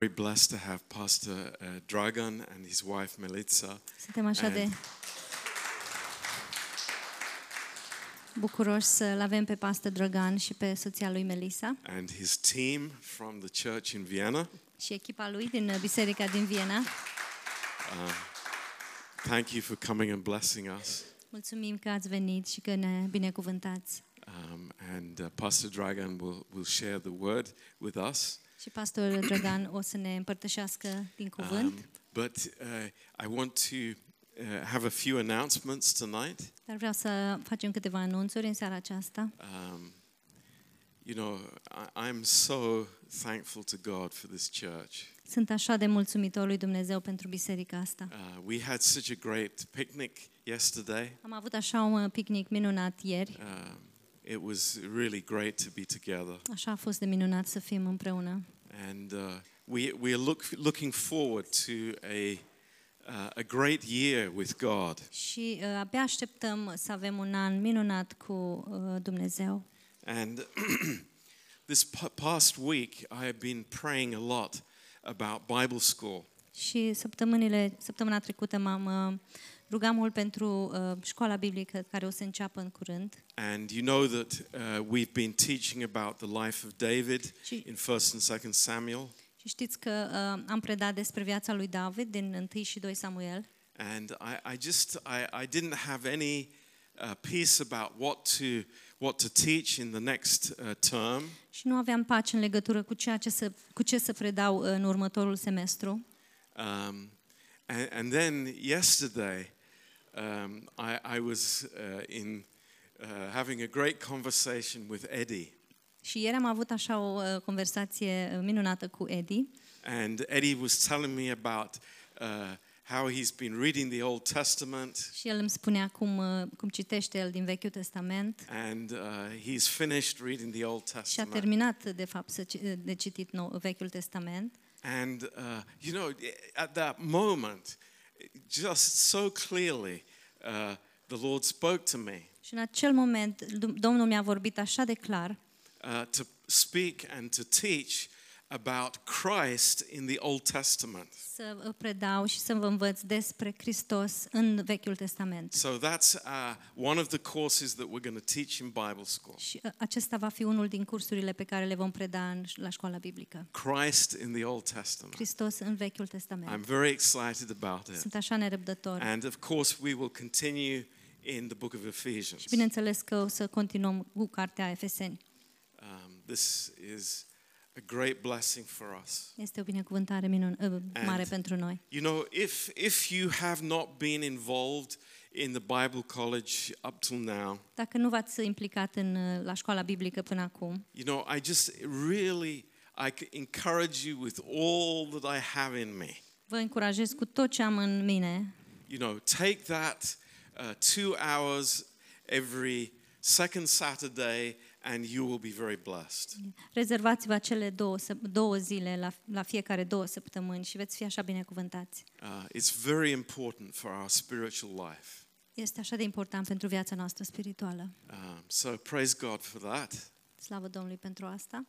very blessed to have Pastor uh, Dragan and his wife Melitza. Suntem așa de bucuroși să-l avem pe pastor Dragan și pe soția lui Melissa and his team from the church in Vienna. și echipa lui din biserica din Viena. Thank you for coming and blessing us. Mulțumim că ați venit și că ne binecuvântați. Um, and uh, Pastor Dragan will, will share the word with us. Și pastor Dragan o să ne împărtășească din cuvânt, Um, but uh, I want to uh, have a few announcements tonight. dar vreau să facem câteva anunțuri în seara aceasta. Um, you know, I, I'm so thankful to God for this church. Sunt așa de mulțumitor lui Dumnezeu pentru biserica asta. Uh, we had such a great picnic yesterday. Am avut așa un picnic minunat ieri. Um, it was really great to be together, Așa a fost de minunat să fim împreună. and uh, we we are look, looking forward to a uh, a great year with God. Și uh, abia așteptăm să avem un an minunat cu uh, Dumnezeu. And this p- past week, I have been praying a lot about Bible school. Și săptămânile, săptămâna trecută m-am uh, rugat mult pentru uh, școala biblică care o să înceapă în curând. And you know that uh, we've been teaching about the life of David Și- in 1st and 2nd Samuel. Și știți că uh, am predat despre viața lui David din 1 și 2 Samuel. And I, I just I, I didn't have any uh, peace about what to what to teach in the next uh, term. Și nu aveam pace în legătură cu, ceea ce să, cu ce să predau în următorul semestru. Um, and, and then yesterday, um, I, I was uh, in uh, having a great conversation with Eddie. Și ieri am avut așa o uh, conversație uh, minunată cu Eddie And Eddie was telling me about uh, how he's been reading the Old Testament și el îmi spunea cum, uh, cum citește el din Vechiul Testament and uh, he's finished reading the Old și a Testament. terminat de fapt să, ci- de citit nou, Vechiul Testament. And, uh, you know, at that moment, just so clearly, uh, the Lord spoke to me Și în acel moment Dum- Domnul mi-a vorbit așa de clar. uh, to speak and to teach about Christ in the Old Testament. să vă predau și să vă învăț despre Hristos în Vechiul Testament. So that's uh, one of the courses that we're going to teach in Bible school. Și uh, acesta va fi unul din cursurile pe care le vom preda în, la școala biblică. Christ in the Old Testament. Hristos în Vechiul I'm Testament. very excited about it. Sunt așa nerăbdător. And of course, we will continue in the book of Ephesians. Și bineînțeles că o să continuăm cu cartea Efeseni. Um, this is a great blessing for us. Este o binecuvântare minun, uh, mare pentru noi. You know, if, if you have not been involved in the Bible college up till now, Dacă nu v-ați implicat în, uh, la școala biblică până acum, you know, I just really I c- encourage you with all that I have in me. vă încurajez cu tot ce am în mine You know, take that uh, two hours every second Saturday, and you will be very blessed. Rezervați-vă acele două, săp- două zile la, la fiecare două săptămâni și veți fi așa binecuvântați. Uh, it's very important for our spiritual life. Este așa de important pentru viața noastră spirituală. Um, so praise God for that. Slavă Domnului pentru asta.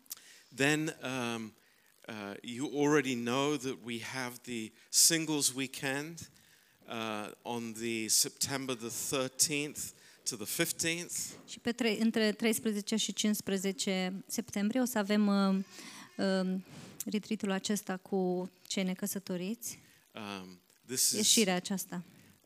Then um, uh, you already know that we have the singles weekend uh, on the September the 13th to the 15th. Și pe tre- între 13 și 15 septembrie o să avem uh, uh, retreatul acesta cu cei necăsătoriți, Um, this is ieșirea aceasta.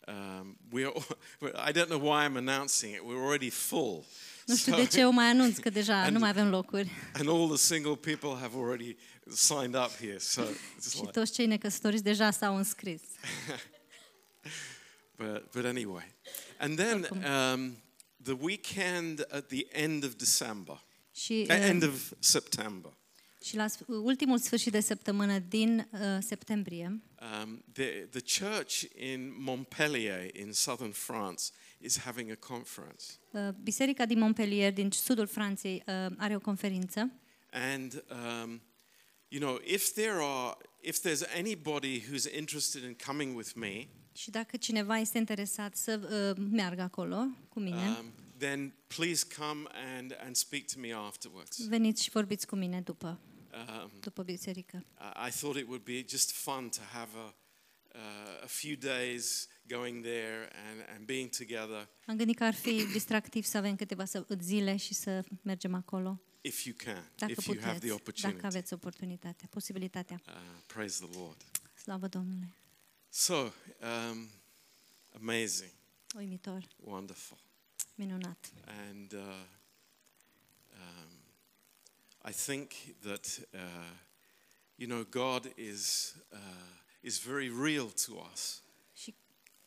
um, we are, I don't know why I'm announcing it. We're already full. Nu știu So- de ce o mai anunț, că deja And- nu mai avem locuri. and all the single people have already signed up here. So it's Și like, toți cei necăsătoriți deja s-au înscris. but, but anyway. And then um, the weekend at the end of December, Și, uh, end of September. și la ultimul sfârșit de săptămână din uh, septembrie, Um, the, the church in Montpellier in southern France is having a conference. uh, Biserica din Montpellier, din sudul Franței, uh, are o conferință And, um, you know, if there are, if there's anybody who's interested in coming with me, și dacă cineva este interesat să uh, meargă acolo cu mine, um, then please come and, and speak to me afterwards. veniți și vorbiți cu mine după. Um, după biserică. I I thought it would be just fun to have a, uh, a few days going there and, and being together Am gândit că ar fi distractiv să avem câteva săp- zile și să mergem acolo, if you can, dacă if you have the puteți, opportunity. dacă aveți oportunitatea, posibilitatea. Uh, praise the Lord. Slavă Domnului! So, um, amazing, Uimitor, wonderful. minunat. And uh, um, I think that, uh, you know, God is, uh, is very real to us. Și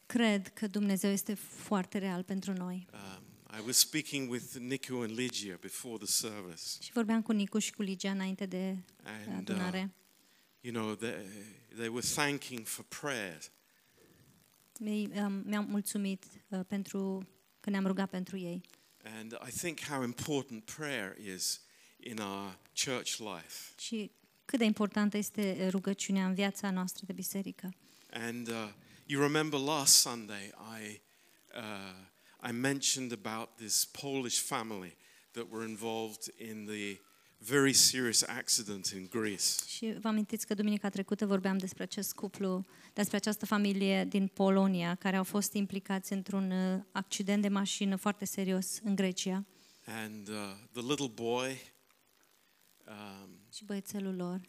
cred că Dumnezeu este foarte real pentru noi. Um, I was speaking with Nico and Ligia before the service, Și vorbeam cu Nicu și cu Ligia înainte de and uh, adunare. You know they, they were thanking for prayer, Ei, um, mi-au mulțumit uh, pentru că ne-am rugat pentru ei. and I think how important prayer is in our church life. Și cât de importantă este rugăciunea în viața noastră de biserică. And uh, you remember last Sunday I uh, I mentioned about this Polish family that were involved in the very serious accident in Greece. Și vă amintiți că duminica trecută vorbeam despre acest cuplu, despre această familie din Polonia care au fost implicați într-un uh, accident de mașină foarte serios în Grecia And uh, the little boy, um, și băiețelul lor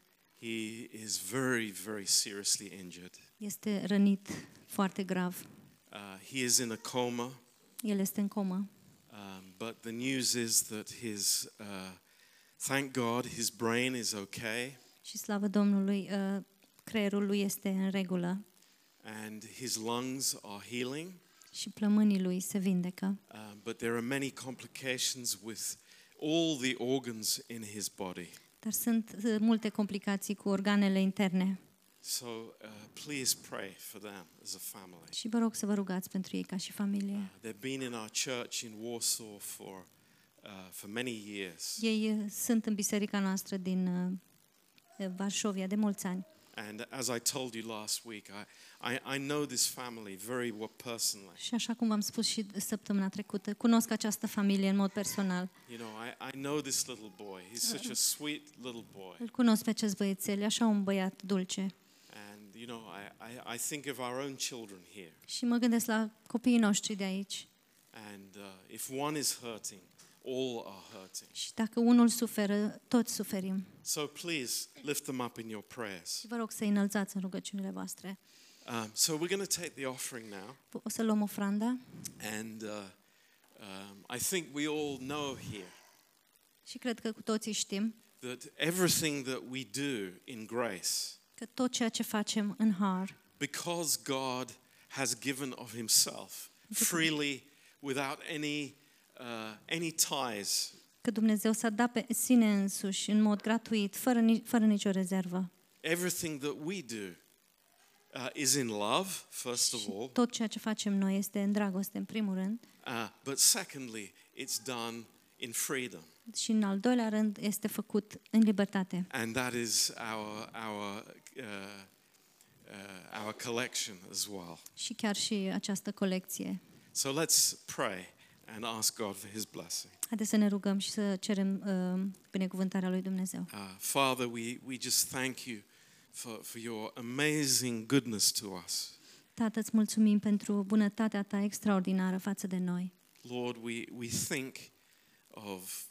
he is very, very seriously injured. este rănit foarte grav. Uh, he is in a coma, El este în comă. um, but the news is that his, uh, thank God, his brain is okay Și slavă Domnului, uh, creierul lui este în regulă and his lungs are healing. și plămânii lui se vindecă. Um, but there are many complications with all the organs in his body. Dar sunt uh, multe complicații cu organele interne So uh, please pray for them as a family. și vă rog să vă rugați pentru ei ca și familie. They've been in our church in Warsaw for, uh, for many years. Ei uh, sunt în biserica noastră din uh, Varșovia de mulți ani. And as I told you last week, I, I, I know this family very well personally. Și așa cum v-am spus și săptămâna trecută, cunosc această familie în mod personal. You know, I, I know this little boy. He's such a sweet little boy. Îl cunosc pe acest băiețel, e așa un băiat dulce. And, you know, I, I, I think of our own children here. Și mă gândesc la copiii noștri de aici. And uh, if one is hurting, all are hurting. Și dacă unul suferă, toți suferim. So please lift them up in your prayers. Și vă rog să înălțați în rugăciunile voastre. Um, so we're going to take the offering now. O să luăm ofranda And uh, um, I think we all know here și cred că cu toții știm that everything that we do in grace, că tot ceea ce facem în har, because God has given of Himself freely without any, uh, any ties, că Dumnezeu s-a dat pe sine însuși în mod gratuit, fără, ni- fără nicio rezervă. everything that we do uh, is in love, first of all, Tot ceea ce facem noi este în dragoste, în primul rând, uh, but secondly, it's done in freedom. și în al doilea rând este făcut în libertate. And that is our, our, uh, uh, our collection as well. Și chiar și această colecție. So let's pray and ask God for His blessing. Haideți să ne rugăm și să cerem uh, binecuvântarea lui Dumnezeu. Uh, Father, we, we just thank you for, for your amazing goodness to us. Tată, îți mulțumim pentru bunătatea ta extraordinară față de noi. Lord, we, we think of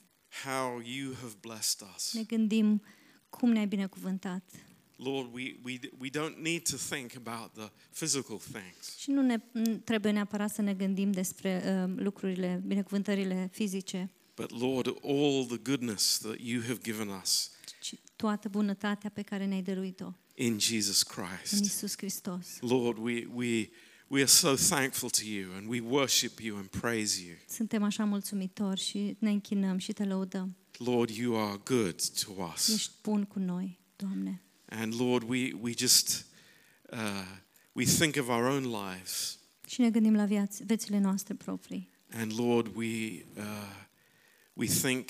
how you have blessed us. Ne gândim cum ne-ai binecuvântat. Lord, we, we, we don't need to think about the physical things, Și nu ne n- trebuie neapărat să ne gândim despre uh, lucrurile, binecuvântările fizice, but Lord, all the goodness that you have given us ci toată bunătatea pe care ne-ai dăruit-o in Jesus în Christ. Isus Hristos. Lord, we, we, we are so thankful to you and we worship you and praise you. Suntem așa mulțumitori și ne închinăm și te lăudăm. Lord, you are good to us. Ești bun cu noi, Doamne. And Lord, we, we just uh, we think of our own lives. Și ne gândim la viaț- viețile noastre proprii. And Lord, we uh, we think,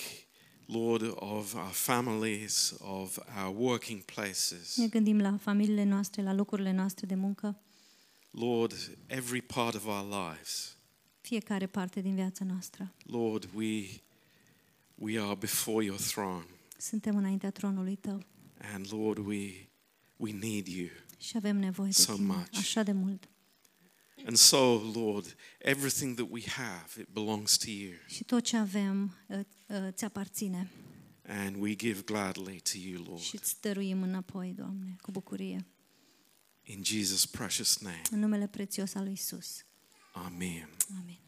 Lord, of our families, of our working places. Ne gândim la familiile noastre, la locurile noastre de muncă, Lord, every part of our lives. fiecare parte din viața noastră. Lord, we we are before your throne. Suntem înaintea tronului tău And Lord, we, we need you. și avem nevoie de So tine much. așa de mult. And so, Lord, everything that we have, it belongs to you. Și tot ce avem uh, uh, ți aparține And we give gladly to you, Lord. și îți dăruim înapoi, Doamne, cu bucurie. In Jesus' precious name. În numele prețios al lui Isus. Amen. Amin.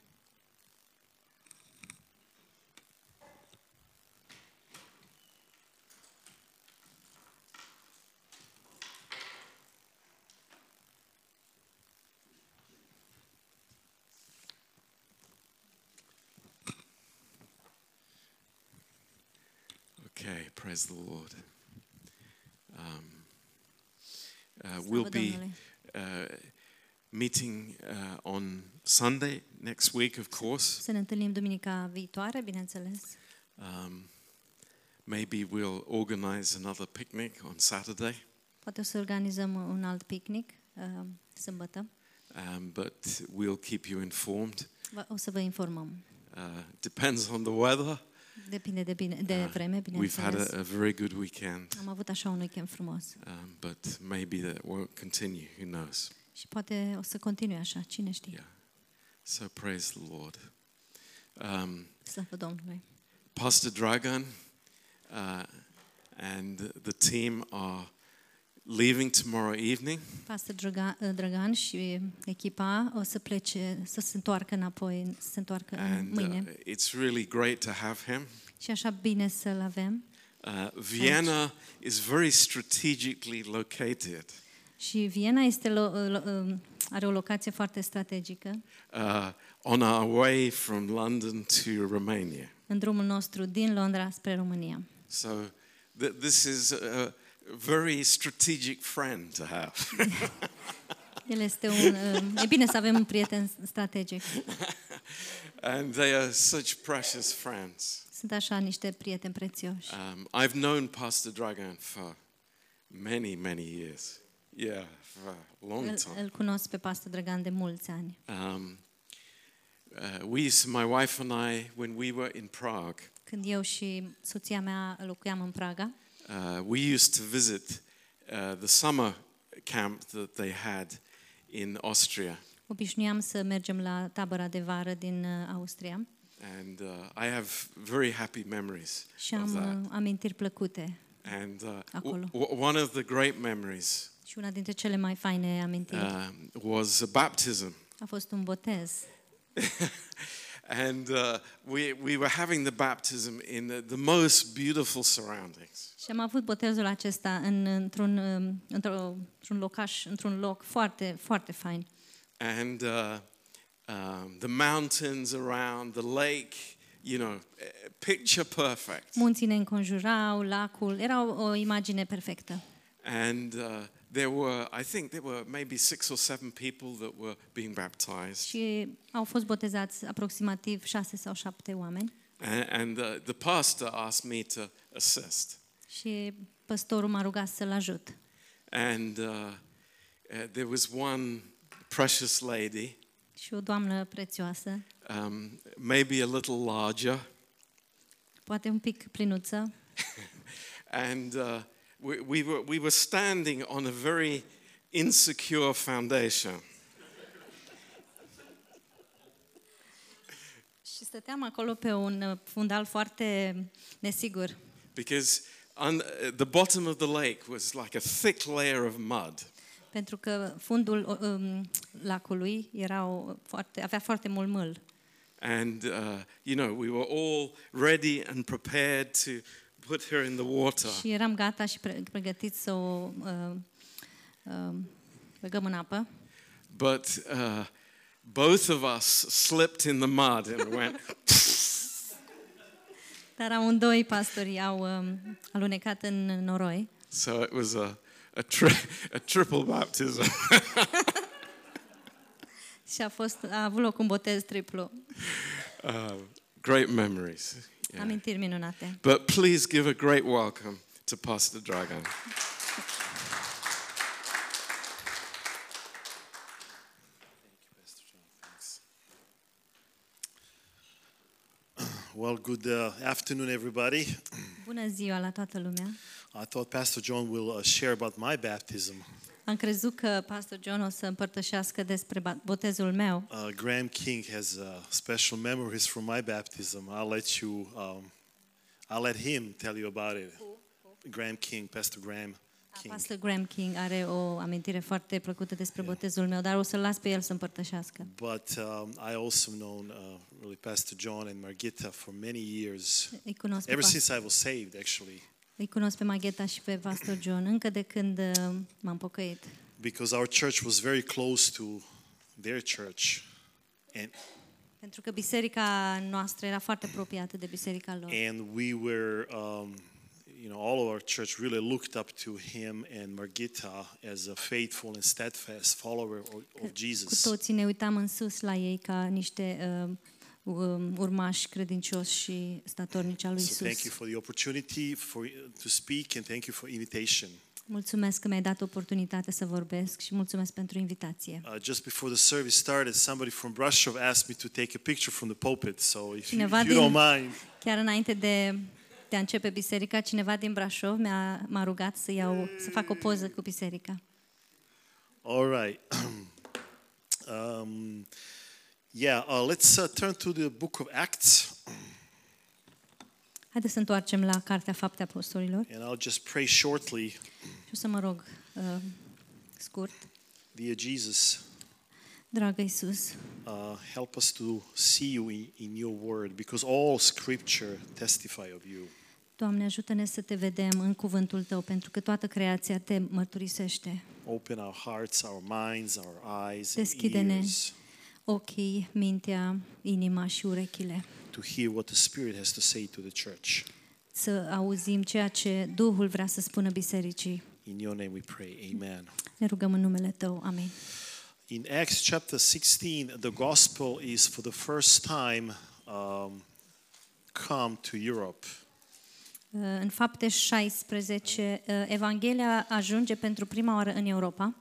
Praise the Lord. Um, uh, we'll be uh, meeting uh, on Sunday next week, of course. Să ne întâlnim duminica viitoare, bineînțeles. Um, maybe we'll organize another picnic on Saturday. Poate o să organizăm un alt picnic uh, sâmbătă. Um, but we'll keep you informed. O să vă informăm. Uh, depends on the weather. Depinde de, bine, de Uh, vreme, We've had bineînțeles. a, a very good weekend, Am avut așa un weekend frumos. um, but maybe that won't continue. Who knows? Și poate o să continue așa, cine știe. Yeah. So praise the Lord. Um, Slavă Domnului. Pastor Dragan uh, and the team are leaving tomorrow evening. Pastor Drăga- Drăgan și echipa o să plece, să se întoarcă înapoi, să se întoarcă în And uh, mâine. it's really great to have him. Și așa bine să-l avem. Uh, Vienna is very strategically located Și Viena este lo- lo- um, are o locație foarte strategică uh, on our way from London to Romania. în drumul nostru din Londra spre România. So th- this is a very strategic friend to have. El este un, um, e bine să avem un prieten strategic. and they are such precious friends. Sunt așa niște prieteni prețioși. Um, I've known Pastor Dragan for many, many years. Yeah, for a long Îl, time. îl cunosc pe Pastor Drăgan de mulți ani. Um, uh, we used, my wife and I, when we were in Prague, Când eu și soția mea locuiam în Praga, uh, we used to visit uh, the summer camp that they had in Austria. obișnuiam să mergem la tabăra de vară din uh, Austria And uh, I have very happy memories și of am that. uh, amintiri plăcute. And uh, w- Acolo. w- one of the great memories Și una dintre cele mai faine amintiri um, was a baptism. a fost un botez. And uh, we, we were having the baptism in the, the most beautiful surroundings. Și am avut botezul acesta în, într-un, um, într-o, într-un locaș, într-un loc foarte, foarte fain. And uh, um, the mountains around, the lake, you know, eh, picture perfect. Munții ne înconjurau, lacul, era o, o imagine perfectă. And uh, there were, I think there were maybe six or seven people that were being baptized. Și au fost botezați aproximativ șase sau șapte oameni. And, and uh, the pastor asked me to assist. Și păstorul m-a rugat să-l ajut. And uh, uh, there was one precious lady, Și o doamnă prețioasă, um, maybe a little larger, poate un pic plinuță, and uh, we, we, were, we were standing on a very insecure foundation. și stăteam acolo pe un uh, fundal foarte nesigur. Because on uh, the bottom of the lake was like a thick layer of mud. Pentru că fundul um, lacului era o, foarte, avea foarte mult mâl. And, uh, you know, we were all ready and prepared to put her in the water. Și eram gata și pre- pregătiți să o uh, uh, băgăm în apă. But uh, both of us slipped in the mud and went, Dar amândoi pastorii au um, alunecat în noroi. so it was a, a, tri- a triple baptism. Și a, fost, a avut loc un botez triplu. uh, great memories. Yeah. Amintiri minunate. But please give a great welcome to Pastor Dragan. Well, good uh, afternoon, everybody. Bună ziua la toată lumea! I thought Pastor John will uh, share about my baptism. Am crezut că Pastor John o să împărtășească despre ba- botezul meu, Uh, Graham King has uh, special memories from my baptism. I'll let you, um, I'll let him tell you about it. Graham King, Pastor Graham King. Pastor Graham King are o amintire foarte plăcută despre botezul meu, dar o să-l las pe el să împărtășească. But um, I also known uh, really Pastor John and Margita for many years, Îi cunosc pe, ever pas- since I was saved, actually, îi cunosc pe Magheta și pe Pastor John încă de când uh, m-am pocăit. because our church was very close to their church, and Pentru că biserica noastră era foarte apropiată de biserica lor. and we were, um, you know, all of our church really looked up to him and Margita as a faithful and steadfast follower of, of Cu Jesus. toții ne uitam în sus la ei ca niște uh, um, urmași credincioși și statornici al lui So thank you Isus. for the opportunity for to speak and thank you for invitation. Mulțumesc că mi-ai dat oportunitatea să vorbesc și mulțumesc pentru invitație. Uh, just before the service started, somebody from Brashov asked me to take a picture from the pulpit. So if you, if Cineva you don't din- mind, Chiar înainte de, de a începe biserica, cineva din Brașov mi-a, m-a rugat să, iau, să fac o poză cu biserica. all right. um, yeah, uh, let's uh, turn to the book of Acts, Haideți să întoarcem la Cartea Fapte Apostolilor and I'll just pray shortly. și o să mă rog uh, scurt. Dear Jesus, Dragă Isus, uh, help us to see you in, in your word, because all Scripture testify of you. Doamne, ajută-ne să te vedem în cuvântul Tău, pentru că toată creația Te mărturisește. Open our hearts, our minds, our eyes, and Deschide-ne ears ochii, mintea, inima și urechile. to hear what the Spirit has to say to the church. Să auzim ceea ce Duhul vrea să spună bisericii. In your name we pray. Amen. Ne rugăm în numele Tău. Amin. In Acts chapter 16, the gospel is for the first time um, come to Europe. Uh, În fapte 16, uh, Evanghelia ajunge pentru prima oară în Europa.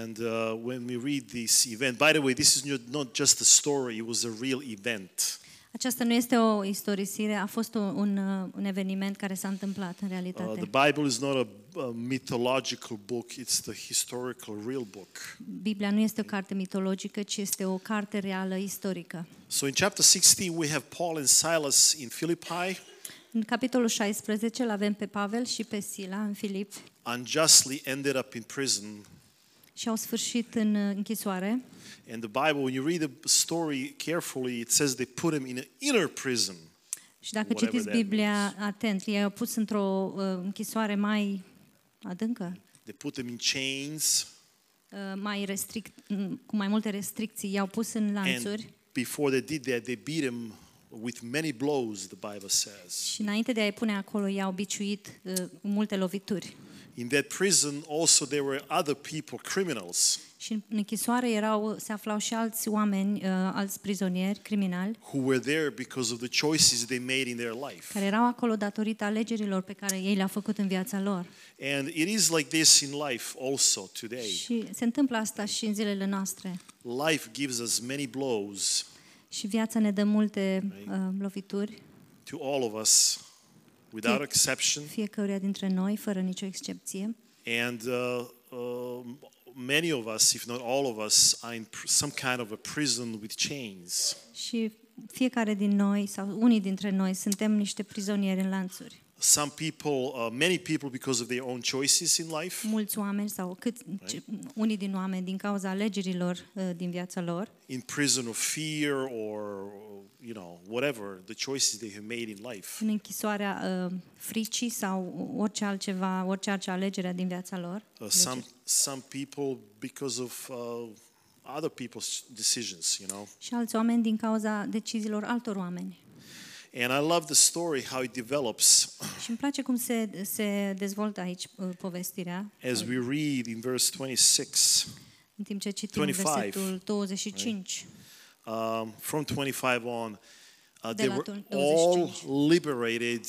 And uh, when we read this event, by the way, this is not- not just a story, it was a real event. Aceasta nu este o istorisire, a fost un, un, uh, un eveniment care s-a întâmplat în Uh, realitate. the Bible is not a, a mythological book, it's the historical, real book. Biblia nu este o carte mitologică, ci este o carte reală, istorică. So in chapter 16, we have Paul and Silas in Philippi, În capitolul 16 îl avem pe Pavel și pe Sila în Filip unjustly ended up in prison. Și au sfârșit în uh, închisoare. And the Bible, when you read the story carefully, it says they put him in an inner prison. Și dacă Whatever citiți that Biblia atent, ei au pus într-o uh, închisoare mai adâncă, They put him in chains. uh, mai restrict, m, cu mai multe restricții, i-au pus în lanțuri. And before they did that, they beat him with many blows, the Bible says. Și înainte de a-i pune acolo, i-au biciuit uh, cu multe lovituri. In that prison, also, there were other people, criminals, Și în închisoare erau, se aflau și alți oameni, uh, alți prizonieri, criminali, who were there because of the choices they made in their life. care erau acolo datorită alegerilor pe care ei le-au făcut în viața lor. And it is like this in life also today. Și se întâmplă asta și în zilele noastre. Life gives us many blows Și viața ne dă multe uh, lovituri, to all of us without Fie- exception. fiecăruia dintre noi, fără nicio excepție. And uh, um, many of us, if not all of us, are in pr- some kind of a prison with chains. Și fiecare din noi, sau unii dintre noi, suntem niște prizonieri în lanțuri. Some people, uh, many people, because of their own choices in life, Mulți oameni, sau cât, ce, unii din oameni, din cauza alegerilor uh, din viața lor, in prison of fear or, you know, whatever the choices they have made in life. în închisoarea uh, fricii sau orice altceva, orice altă alegere din viața lor. Uh, some, some people because of uh, other people's decisions, you know. Și alți oameni din cauza deciziilor altor oameni. And I love the story, how it develops Și îmi place cum se, se dezvoltă aici uh, povestirea, as we read in verse 26. în timp ce citim 25. versetul 25. Um, from 25 on, uh, De they la were 25. all liberated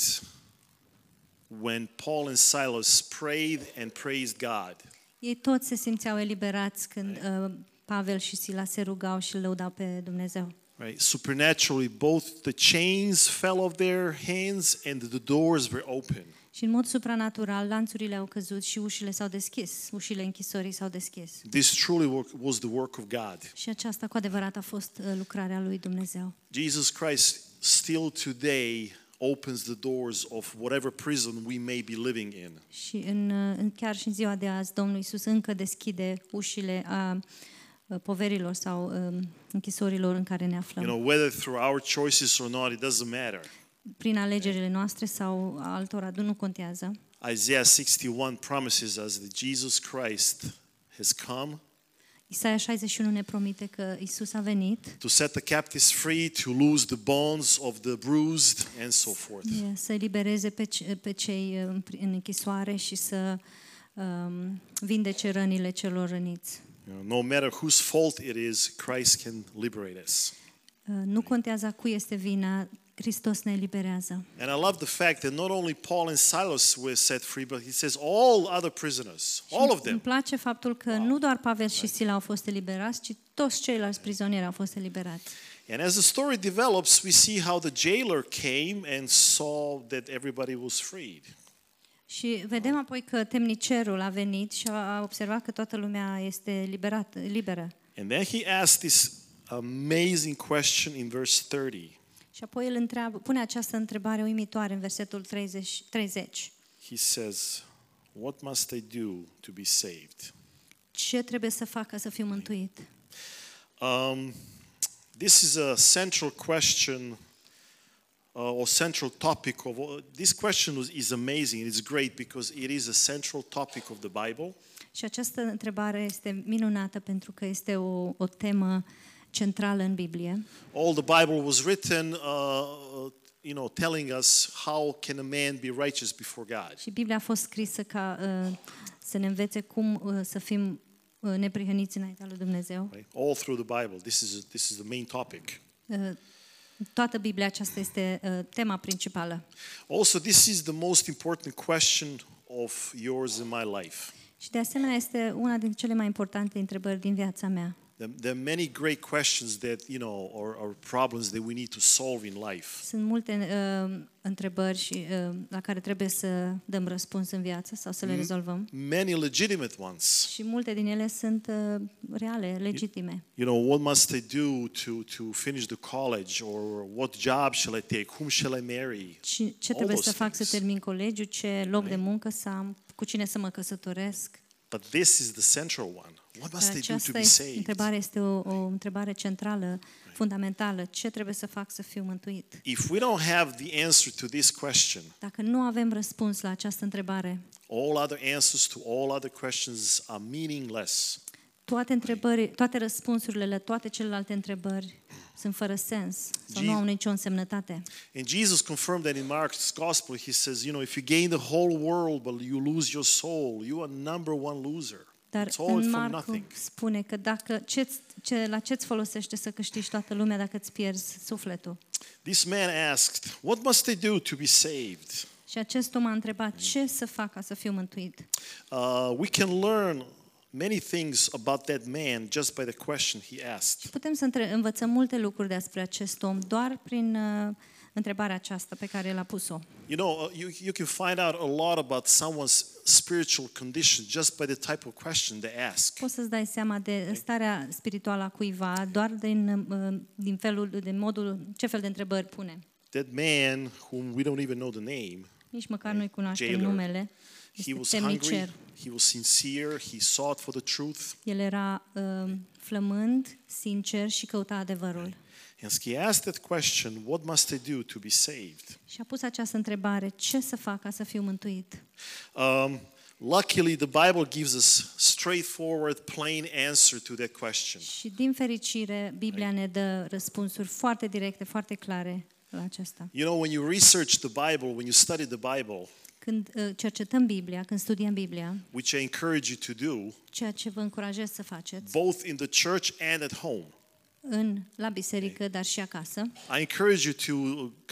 when Paul and Silas prayed and praised God. Ei toți se simțeau eliberați când uh, Pavel și Sila se rugau și îl lăudau pe Dumnezeu. Right? Supernaturally, both the chains fell off their hands and the doors were open. Și în mod supranatural, lanțurile au căzut și ușile s-au deschis, ușile închisorii s-au deschis. This truly work, was the work of God. Și aceasta cu adevărat a fost uh, lucrarea lui Dumnezeu. Jesus Christ still today opens the doors of whatever prison we may be living in. Și în, uh, în, chiar și în ziua de azi, Domnul Isus încă deschide ușile a uh, poverilor sau um, închisorilor în care ne You aflăm. know, whether through our choices or not, it doesn't matter. Prin alegerile noastre sau a altora, nu contează. Isaiah 61 promises us that Jesus Christ has come Isaia 61 ne promite că Isus a venit to set the captives free, to loose the bonds of the bruised, and so forth. e, să elibereze pe, ce- pe cei uh, în pri- în închisoare și să um, vindece rănile celor răniți. You know, no matter whose fault it is, Christ can liberate us. Uh, Nu contează a cui este vina, Hristos ne eliberează. And I love the fact that not only Paul and Silas were set free, but he says all other prisoners, all of Îmi them. place faptul că nu doar Pavel și Sila au fost eliberați, ci toți ceilalți prizonieri au fost eliberați. And as the story develops, we see how the jailer came and saw that everybody was freed. Și vedem apoi că temnicerul a venit și a a observat că toată lumea este liberată, liberă. And then he asked this amazing question in verse 30. Și apoi el întreabă, pune această întrebare uimitoare în versetul 30. 30. He says, What must I do to be saved? Ce trebuie să fac ca să fiu mântuit? Um, this is a central question uh, or central topic of this question is, is amazing. It's great because it is a central topic of the Bible. Și această întrebare este minunată pentru că este o, o temă centrală în Biblie. All the Bible was written, uh, uh, you know, telling us how can a man be righteous before God. Și Biblia a fost scrisă ca uh, să ne învețe cum uh, să fim uh, neprihăniți înaintea lui Dumnezeu. Right? All through the Bible, this is this is the main topic. Uh, toată Biblia aceasta este uh, tema principală. Also, this is the most important question of yours in my life. Și de asemenea este una din cele mai importante întrebări din viața mea. There, there are many great questions that you know are, are problems that we need to solve in life. Sunt multe uh, întrebări și, uh, la care trebuie să dăm răspuns în viață sau să le rezolvăm. Many legitimate ones. Și multe din ele sunt uh, reale, legitime. You know, what must I do to to finish the college, or what job shall I take? Whom shall I marry? Și ce All trebuie those să fac să things. termin colegiul, ce loc de muncă să am, cu cine să mă căsătoresc. But this is the central one. What must Dar I do to aceasta be este, saved? întrebare este o, o întrebare centrală, fundamentală. Ce trebuie să fac să fiu mântuit? If we don't have the answer to this question, Dacă nu avem răspuns la această întrebare, all other answers to all other questions are meaningless. toate, întrebări, toate răspunsurile la toate celelalte întrebări sunt fără sens sau nu Jesus- au nicio însemnătate. And Jesus confirmed that in Mark's gospel. He says, you know, if you gain the whole world but you lose your soul, you are number one loser. Dar It's all în for Marcu nothing. spune că dacă ce, ce, la ce îți folosește să câștigi toată lumea dacă îți pierzi sufletul? This man asked, What must I do to be saved? Și acest om a întrebat ce să fac ca să fiu mântuit. Uh, we can learn many things about that man just by the question he asked. Putem să între- învățăm multe lucruri despre acest om doar prin uh, întrebarea aceasta pe care l-a pus-o. You know, uh, you, you can find out a lot about someone's spiritual condition just by the type of question they ask. Poți să-ți dai seama de starea spirituală a cuiva doar din, uh, din felul, din modul, ce fel de întrebări pune. That man, whom we don't even know the name, Nici măcar nu-i cunoaștem Jailer. numele. he Este was hungry, temnicer. he was sincere, he sought for the truth. El era uh, flămând, sincer și căuta adevărul. And he asked that question, What must I do to be saved? Și a pus această întrebare, ce să fac ca să fiu mântuit? Um, luckily, the Bible gives us straightforward, plain answer to that question. Și din fericire, Biblia ne dă răspunsuri foarte directe, foarte clare la aceasta. You know, when you research the Bible, when you study the Bible, Când uh, cercetăm Biblia, când studiem Biblia, which I encourage you to do, ceea ce vă încurajez să faceți, both in the church and at home, în, la biserică, dar și acasă, I encourage you to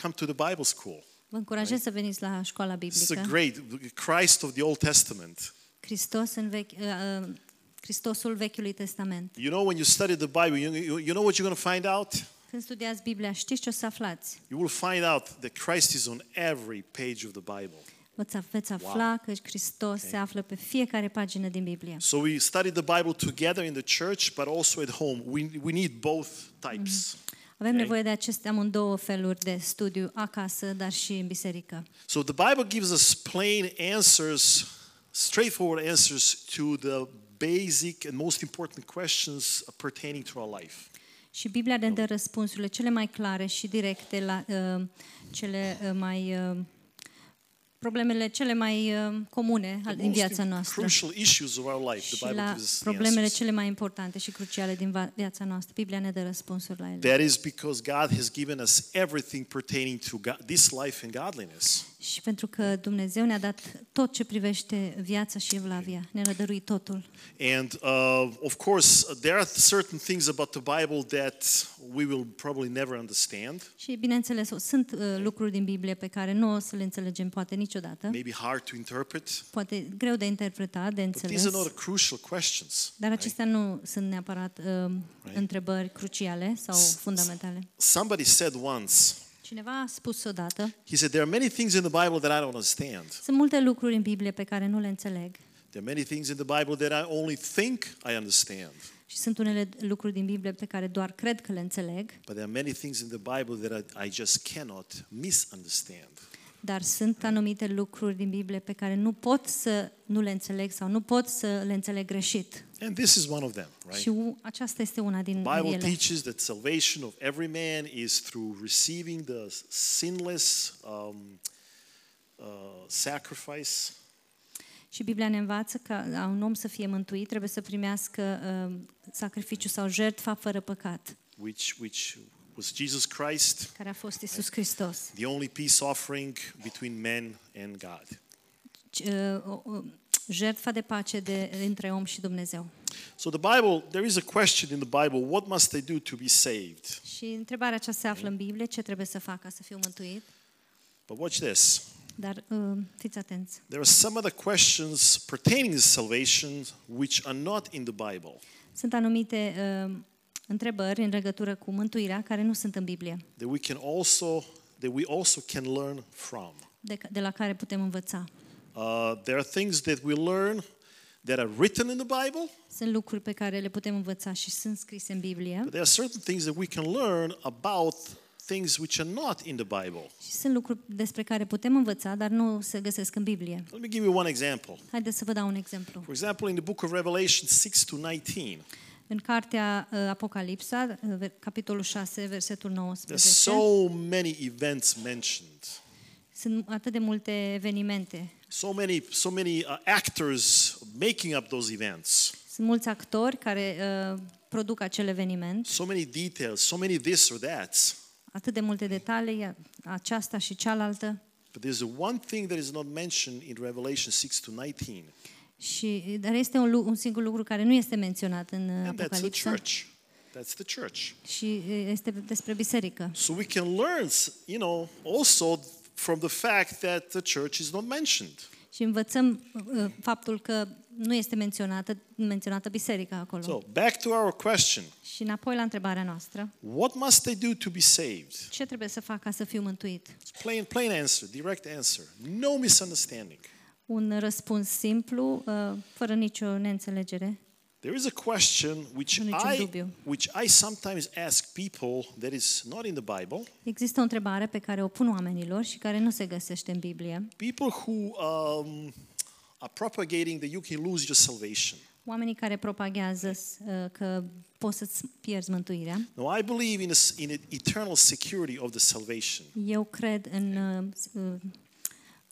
come to the Bible school. vă încurajez să veniți la școala This is a biblică. great Christ of the Old Testament. Hristos în vechi, uh, uh, Hristosul Vechiului Testament. You know, when you study the Bible, you, you, you know what you're going to find out? Când studiați Biblia, știți ce o să aflați? You will find out that Christ is on every page of the Bible. Veți veți afla că Hristos se află pe fiecare pagină din Biblie. So we study the Bible together in the church, but also at home. We, we need both types. Avem Ok. nevoie de aceste amândouă feluri de studiu acasă, dar și în biserică. So the Bible gives us plain answers, straightforward answers to the basic and most important questions pertaining to our life. Și Biblia ne dă răspunsurile cele mai clare și directe la uh, cele uh, mai uh, problemele cele mai uh, comune al- The din most viața noastră crucial issues of our life. și The Bible la gives us the problemele answers. cele mai importante și cruciale din va- viața noastră. Biblia ne dă răspunsuri la ele. That is because God has given us everything pertaining to God, this life and godliness. Și pentru că Dumnezeu ne-a dat tot ce privește viața și evlavia, ne-a dăruit totul. And uh, of course, uh, there are certain things about the Bible that we will probably never understand, Și bineînțeles, sunt uh, lucruri din Biblie pe care nu o să le înțelegem poate niciodată, maybe hard to interpret, poate greu de interpretat, de but these înțeles, are not the crucial questions. dar right? acestea nu sunt neapărat uh, întrebări cruciale sau fundamentale. Somebody said once, Cineva a spus odată, he said, There are many things in the Bible that I don't understand. sunt multe lucruri în Biblie pe care nu le înțeleg There are many things in the Bible that I only think I understand. și sunt unele lucruri din Biblie pe care doar cred că le înțeleg, But there are many things in the Bible that I, I just cannot misunderstand. Dar sunt anumite lucruri din Biblie pe care nu pot să nu le înțeleg sau nu pot să le înțeleg greșit. And this is one of them, right? Și u- aceasta este una din The Bible ele. teaches that salvation of every man is through receiving the sinless um, uh, sacrifice Și Biblia ne învață că a un om să fie mântuit trebuie să primească uh, sacrificiu sau jertfa fără păcat, which, which was Jesus Christ, care a fost Isus Hristos. the only peace offering between men and God. C- uh, o- o- Jertfa de pace de, între om și Dumnezeu. So the Bible, there is a question in the Bible, what must I do to be saved? Și întrebarea aceasta se află în Biblie, ce trebuie să fac ca să fiu mântuit? But watch this. Dar uh, fiți atenți. There are some other questions pertaining to salvation which are not in the Bible. Sunt anumite uh, întrebări în legătură cu mântuirea care nu sunt în Biblie, That we can also that we also can learn from. de, de la care putem învăța. Uh, there are things that we learn that are written in the Bible, Sunt lucruri pe care le putem învăța și sunt scrise în Biblie but there are certain things that we can learn about things which are not in the Bible. și sunt lucruri despre care putem învăța, dar nu se găsesc în Biblie. Let me give you one example. Haideți să vă dau un exemplu. For example, in the book of Revelation 6 to 19, În cartea uh, Apocalipsa, uh, ver- capitolul 6, versetul there's 19, so many events mentioned. sunt atât de multe evenimente. So many, so many uh, actors making up those events. Sunt mulți actori care uh, produc acel eveniment, So many details, so many this or that. atât de multe detalii, aceasta și cealaltă. But there's one thing that is not mentioned in Revelation 6 to 19, Și, dar este un, lu- un singur lucru care nu este menționat în uh, and that's the Apocalipsa church. That's the church. și uh, este despre biserică. So we can learn, you know, also from the fact that the church is not mentioned. Și învățăm uh, faptul că nu este menționată, menționată biserica acolo. So back to our question. Și înapoi la întrebarea noastră, What must I do to be saved? ce trebuie să fac ca să fiu mântuit? It's plain, plain answer, direct answer. No misunderstanding. Un răspuns simplu, uh, fără nicio neînțelegere. There is a question which Niciun I, dubiu. which I sometimes ask people that is not in the Bible. Există o întrebare pe care o pun oamenilor și care nu se găsește în Biblie. People who um, are propagating that you can lose your salvation. Oamenii care propaghează uh, că poți să-ți pierzi mântuirea. Now, I believe in, a s in an eternal security of the salvation. Eu cred în uh, s- uh,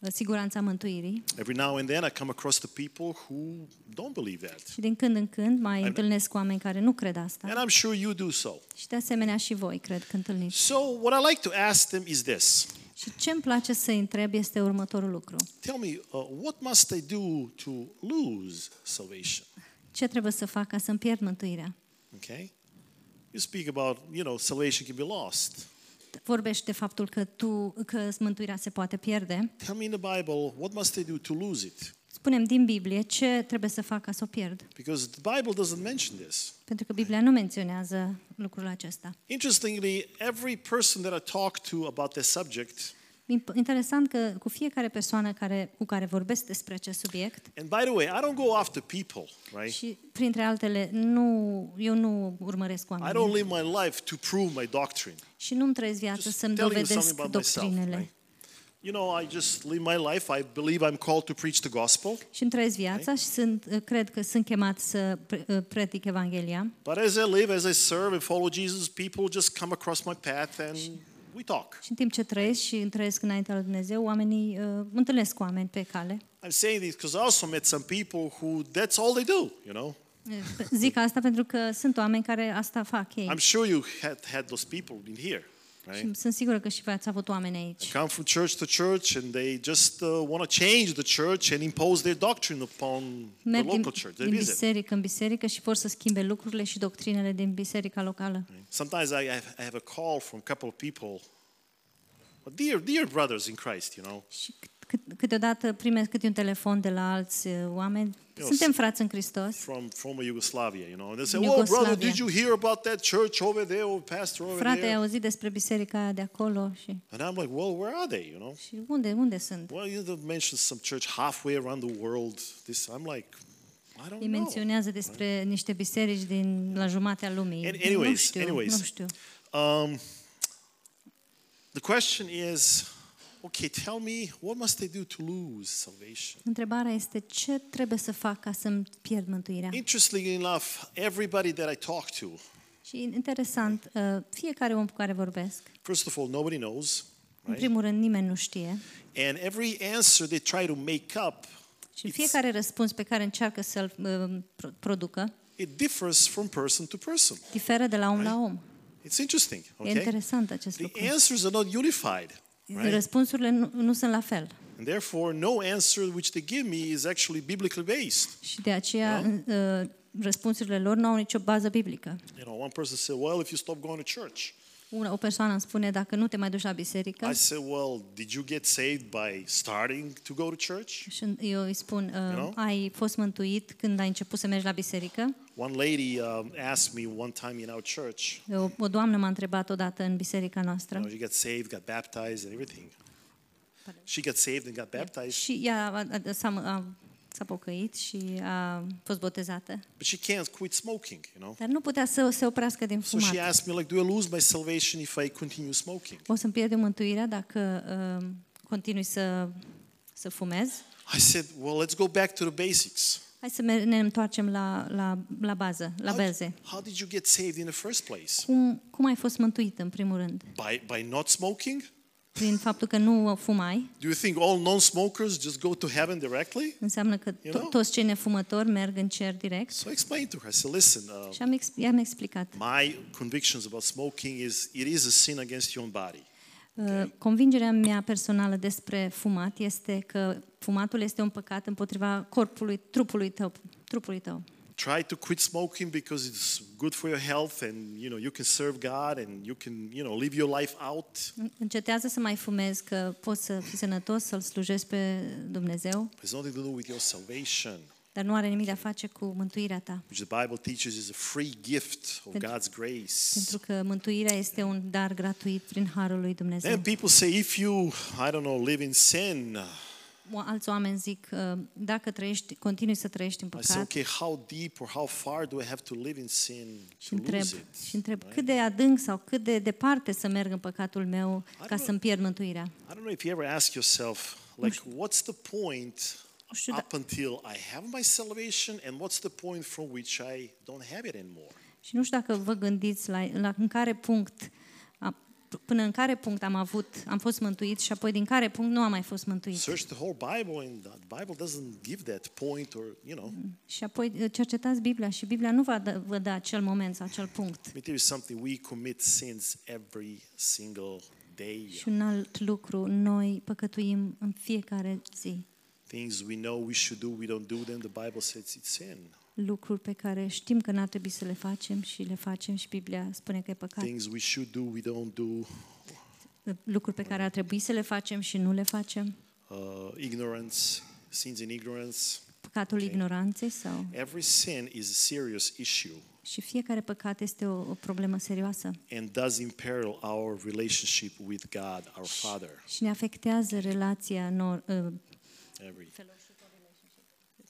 siguranța mântuirii Every now and then, I come across the people who don't believe that. și din când în când mai întâlnesc cu oameni care nu cred asta. And I'm sure you do so. Și de asemenea și voi cred că întâlniți. So, what I like to ask them is this Și ce îmi place să întreb este următorul lucru. Tell me, uh, what must I do to lose salvation? Ce trebuie să fac ca să-mi pierd mântuirea? Okay? You speak about, you know, salvation can be lost. Vorbești de faptul că tu că mântuirea se poate pierde. Tell me in the Bible, what must I do to lose it? spunem din Biblie ce trebuie să fac ca să o pierd. Because the Bible doesn't mention this. Pentru că Biblia nu menționează lucrul acesta. Interestingly, every person that I talk to about this subject, Imp- Interesant că cu fiecare persoană care, cu care vorbesc despre acest subiect, and by the way, I don't go after people, right? și printre altele, nu, eu nu urmăresc I don't oamenii live my life to prove my doctrine. și nu-mi trăiesc viața Just să-mi telling you dovedesc something about myself, doctrinele. right? You know, I just live my life. I believe I'm called to preach the gospel. Și îmi trăiesc viața și sunt, cred că sunt chemat să pre- uh, predic Evanghelia. But as I live, as I serve and follow Jesus, people just come across my path and we talk. Și în timp ce trăiesc și îmi trăiesc înaintea lui Dumnezeu, oamenii uh, întâlnesc cu oameni pe cale. I'm saying this because I also met some people who that's all they do, you know. Zic asta pentru că sunt oameni care asta fac ei. I'm sure you had had those people in here, right? Și sunt sigură că și voi ați avut oameni They aici. come from church to church and they just uh, want to change the church and impose their doctrine upon the Merg din, local church they din visit. biserică în biserică și vor să schimbe lucrurile și doctrinele din biserica locală. Sometimes I have, I have a call from a couple of people, dear, dear brothers in Christ, you know. Și cât- câteodată primesc câte un telefon de la alți uh, oameni. Eu Suntem sunt- frați în Hristos. from former Yugoslavia, you know. And they say, Din "Oh, brother, Iugoslavia. did you hear about that church over there, or pastor over Frate, ai there?" auzit despre biserica aia de acolo și, And I'm like, "Well, where are they?" You know. și unde, unde sunt? Well, you did mention some church halfway around the world. This, I'm like, I don't Îi know. menționează despre niște biserici din la jumatea lumii. An- anyways, nu știu, anyways. nu știu. Um, the question is, okay, tell me, what must I do to lose salvation? Întrebarea este ce trebuie să fac ca să-mi pierd mântuirea? Interestingly enough, everybody that I talk to, Și interesant, uh, fiecare om cu care vorbesc, first of all, nobody knows, în right? primul rând nimeni nu știe And every answer they try to make up, și it's- fiecare răspuns pe care încearcă să-l uh, pro- producă it differs from person to person. diferă de la om la om. It's interesting, E okay? interesant acest lucru. The answers are not unified, right? Răspunsurile nu, nu sunt la fel. And therefore, no answer which they give me is actually biblically based. Și de aceea uh, răspunsurile lor nu au nicio bază biblică. You know, one person said, "Well, if you stop going to church," Una, o persoană îmi spune, dacă nu te mai duci la biserică, I said, "Well, did you get saved by starting to go to church?" și eu îi spun, uh, know? ai fost mântuit când ai început să mergi la biserică? One lady um, asked me one time in our church, O, o doamnă m-a întrebat odată în biserica you noastră know, she got saved, got baptized, and everything. She got saved and got baptized, și ea a, a, s-a, a, s-a pocăit și a fost botezată, but she can't quit smoking, you know. dar nu putea să se oprească din So she fumat. asked me, like, do I lose my salvation if I continue smoking? O să-mi pierd mântuirea dacă uh, continui să, să fumez? I said, well, let's go back to the basics. Hai să mer- ne întoarcem la, la, la bază, la How, baze. how did you get saved in the first place? Cum, cum ai fost mântuit în primul rând? By, by not smoking? Prin faptul că nu fumai? Do you think all non-smokers just go to heaven directly? Înseamnă că You to- know? toți cei nefumători merg în cer direct? So I explained to her. I said, listen, uh, Și am, ex- i-am explicat. my convictions about smoking is it is a sin against your own body. Uh, Convingerea mea personală despre fumat este că fumatul este un păcat împotriva corpului, trupului tău. Trupului tău. Try to quit smoking because it's good for your health and you know you can serve God and you can you know live your life out. Încetează să mai fumezi, că poți să fii sănătos, să-L slujești pe Dumnezeu, It's nothing to do with your salvation, dar nu are nimic de a face cu mântuirea ta. which the Bible teaches is a free gift of Pentru- God's grace. Pentru că mântuirea este un dar gratuit prin harul lui Dumnezeu. Then people say, if you, I don't know, live in sin, O- Alți oameni zic, uh, dacă trăiești, continui să trăiești în I say, păcat okay, how deep or how far do I have to live in sin și to întreb, lose it? și întreb cât de adânc sau cât de departe să merg în păcatul meu ca know. să-mi pierd mântuirea. I don't know if you ever ask yourself, like, what's the point Nu știu, da- up until I have my salvation, and what's the point from which I don't have it anymore? Și nu știu dacă vă gândiți la, la în care punct, a, până în care punct am avut, am fost mântuit și apoi din care punct nu am mai fost mântuit. Search the whole Bible, and the Bible doesn't give that point, or you know. Și apoi uh, cercetați Biblia și Biblia nu va da, vă da acel moment sau acel punct. Let me tell you something. We commit sins every single day. Și un alt lucru, noi păcătuim în fiecare zi. Things we know we should do, we don't do them. The Bible says it's sin. Lucruri pe care știm că n-ar trebui să le facem și le facem și Biblia spune că e păcat. Things we should do, we don't do. Lucruri pe care ar trebui să le facem și nu le facem. Uh, ignorance, sins in ignorance. păcatul Ok. ignoranței sau Every sin is a serious issue și fiecare păcat este o, o problemă serioasă and does imperil our relationship with God, our Father. și ne afectează relația nor, uh, Every fellowship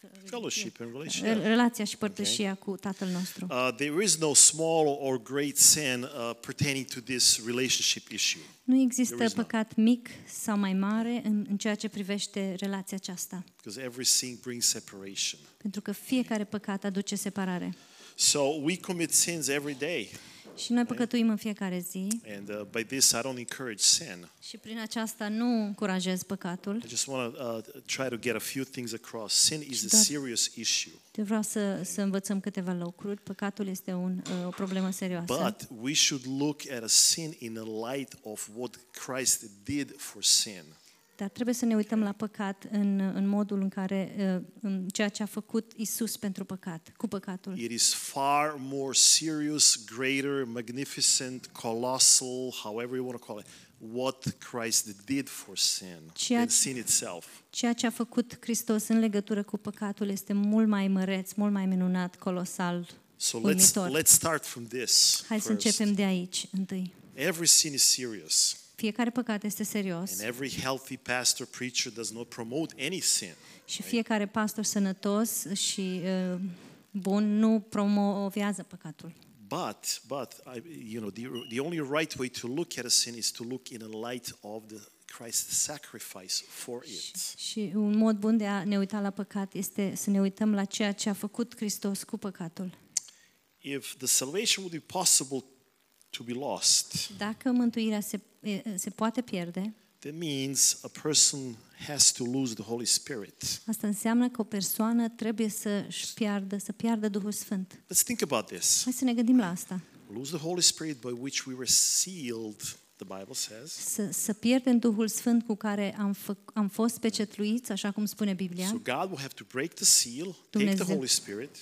and relationship. re- relația și părtășia cu Tatăl nostru. Uh, there is no small or great sin uh, pertaining to this relationship issue. Nu There există is none. păcat mic sau mai mare în, în ceea ce privește relația aceasta, Because every sin brings separation. pentru că fiecare păcat aduce separare. So we commit sins every day. Și noi păcătuim în fiecare zi And uh, by this, I don't encourage sin. și prin aceasta nu încurajez păcatul, I just want to uh, try to get a few things across. Sin is a doar- serious issue, te vreau să, să învățăm câteva lucruri. Păcatul este un, uh, o problemă serioasă, but we should look at a sin in the light of what Christ did for sin. Dar trebuie să ne uităm la păcat în, în modul în care, uh, în ceea ce a făcut Isus pentru păcat, cu păcatul. It is far more serious, greater, magnificent, colossal, however you want to call it, what Christ did for sin Ceea- than sin itself. Ceea ce a făcut Hristos în legătură cu păcatul este mult mai măreț, mult mai minunat, colosal, So let's uimitor. let's start from this Hai să first. începem de aici întâi. Every sin is serious, Fiecare păcat este serios and every healthy pastor preacher does not promote any sin. și fiecare pastor sănătos și uh, bun nu promovează păcatul. But but I, you know the, the only right way to look at a sin is to look in a light of the Christ's sacrifice for it. Și un mod bun de a ne uita la păcat este să ne uităm la ceea ce a făcut Hristos cu păcatul. If the salvation would be possible to be lost, Dacă mântuirea se, e, se poate pierde, that means a person has to lose the Holy Spirit. asta înseamnă că o persoană trebuie să își piardă, să piardă Duhul Sfânt. Let's think about this. Hai să ne gândim la asta. Lose the Holy Spirit by which we were sealed, the Bible says. Să, să pierdem Duhul Sfânt cu care am, fă, am fost pecetluiți, așa cum spune Biblia. So God will have to break the seal, take the Dumnezeu- Holy Spirit,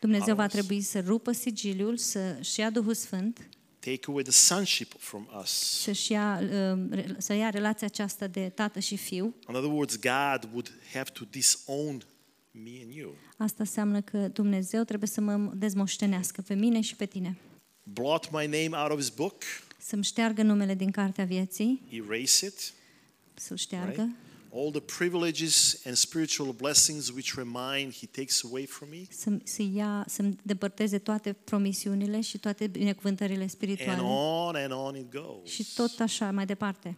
Dumnezeu va Aoleu. trebui să rupă sigiliul, să-și ia Duhul Sfânt, take away the sonship from us. să-și ia, uh, re- să ia relația aceasta de tată și fiu. In other words, God would have to disown me and you, Asta înseamnă că Dumnezeu trebuie să mă dezmoștenească pe mine și pe tine. blot my name out of His book, Să-mi șteargă numele din cartea vieții, erase it, să-l right? Șteargă, All the privileges and spiritual blessings which were mine, He takes away from me. să, să ia, să-mi depărteze toate promisiunile și toate binecuvântările And spirituale. on and on it goes. Și tot așa, mai departe.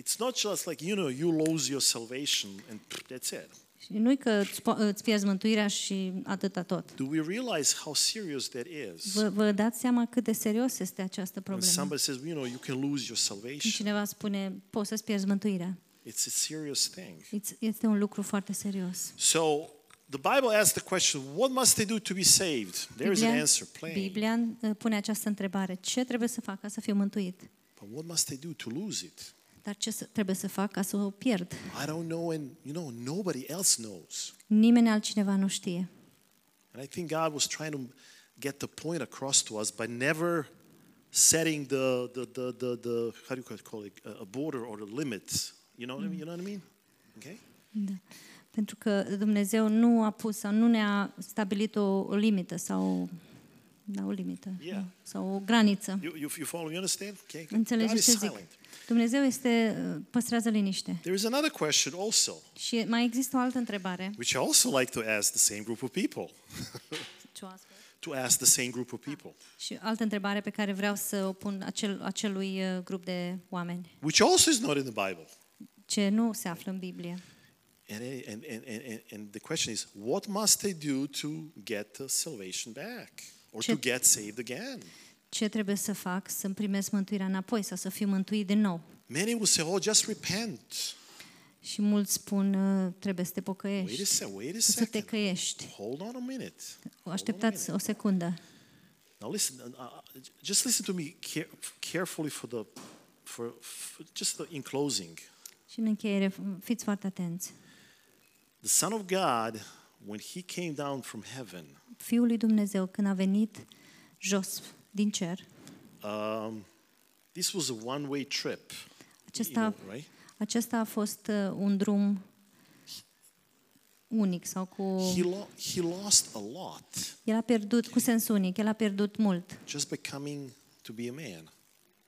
It's not just like, you know, you lose your salvation and that's it. Și nu-i că îți, po- îți pierzi mântuirea și atâta tot. Do we realize how serious that is? Vă, vă dați seama cât de serios este această When problemă. somebody says, you know, you can lose your Când salvation, cineva spune, poți să-ți pierzi mântuirea. It's a serious thing. It's- Este un lucru foarte serios. So the Bible asks the question, what must they do to be saved? There is an answer, plain. Biblia uh, pune această întrebare. Ce trebuie să fac ca să fiu mântuit? But what must they do to lose it? Dar ce trebuie să fac ca să o pierd? I don't know, and you know, nobody else knows. Nimeni altcineva nu știe. And I think God was trying to get the point across to us by never setting the the the the, the how do you call it a border or the limits. You know what I mean? You know what I mean? Okay. Da. Pentru că Dumnezeu nu a pus sau nu ne-a stabilit o, o limită sau da, o limită Yeah. sau o graniță. You, you, you follow? You understand? Okay. God Înțelegeți is ce zic? silent. Dumnezeu este, uh, păstrează liniște. There is another question also, Și mai există o altă întrebare. which I also like to ask the same group of people. to ask the same group of people, Și altă întrebare pe care vreau să o pun acel, acelui uh, grup de oameni, which also is not in the Bible. Ce nu se află în Biblie. And, and, and, and, and the question is, what must they do to get the salvation back or to Ce- get saved again? Ce trebuie să fac să-mi primesc mântuirea înapoi sau să fiu mântuit din nou? Many will say, oh, just repent. Și mulți spun, uh, trebuie să te Wait a, pocăiești, se- wait a să te second. căiești. Hold on a minute. Așteptați o secundă. Now listen, uh, uh, just listen to me care, carefully for the, for, for just the, in closing. Și în încheiere, fiți foarte atenți. The Son of God, when he came down from heaven, Fiul lui Dumnezeu, când a venit jos din cer, um, this was a one-way trip. You acesta, know, right? acesta a fost uh, un drum unic sau cu... He, lo- he lost a lot El a pierdut, cu sens unic, el a pierdut mult just by coming to be a man.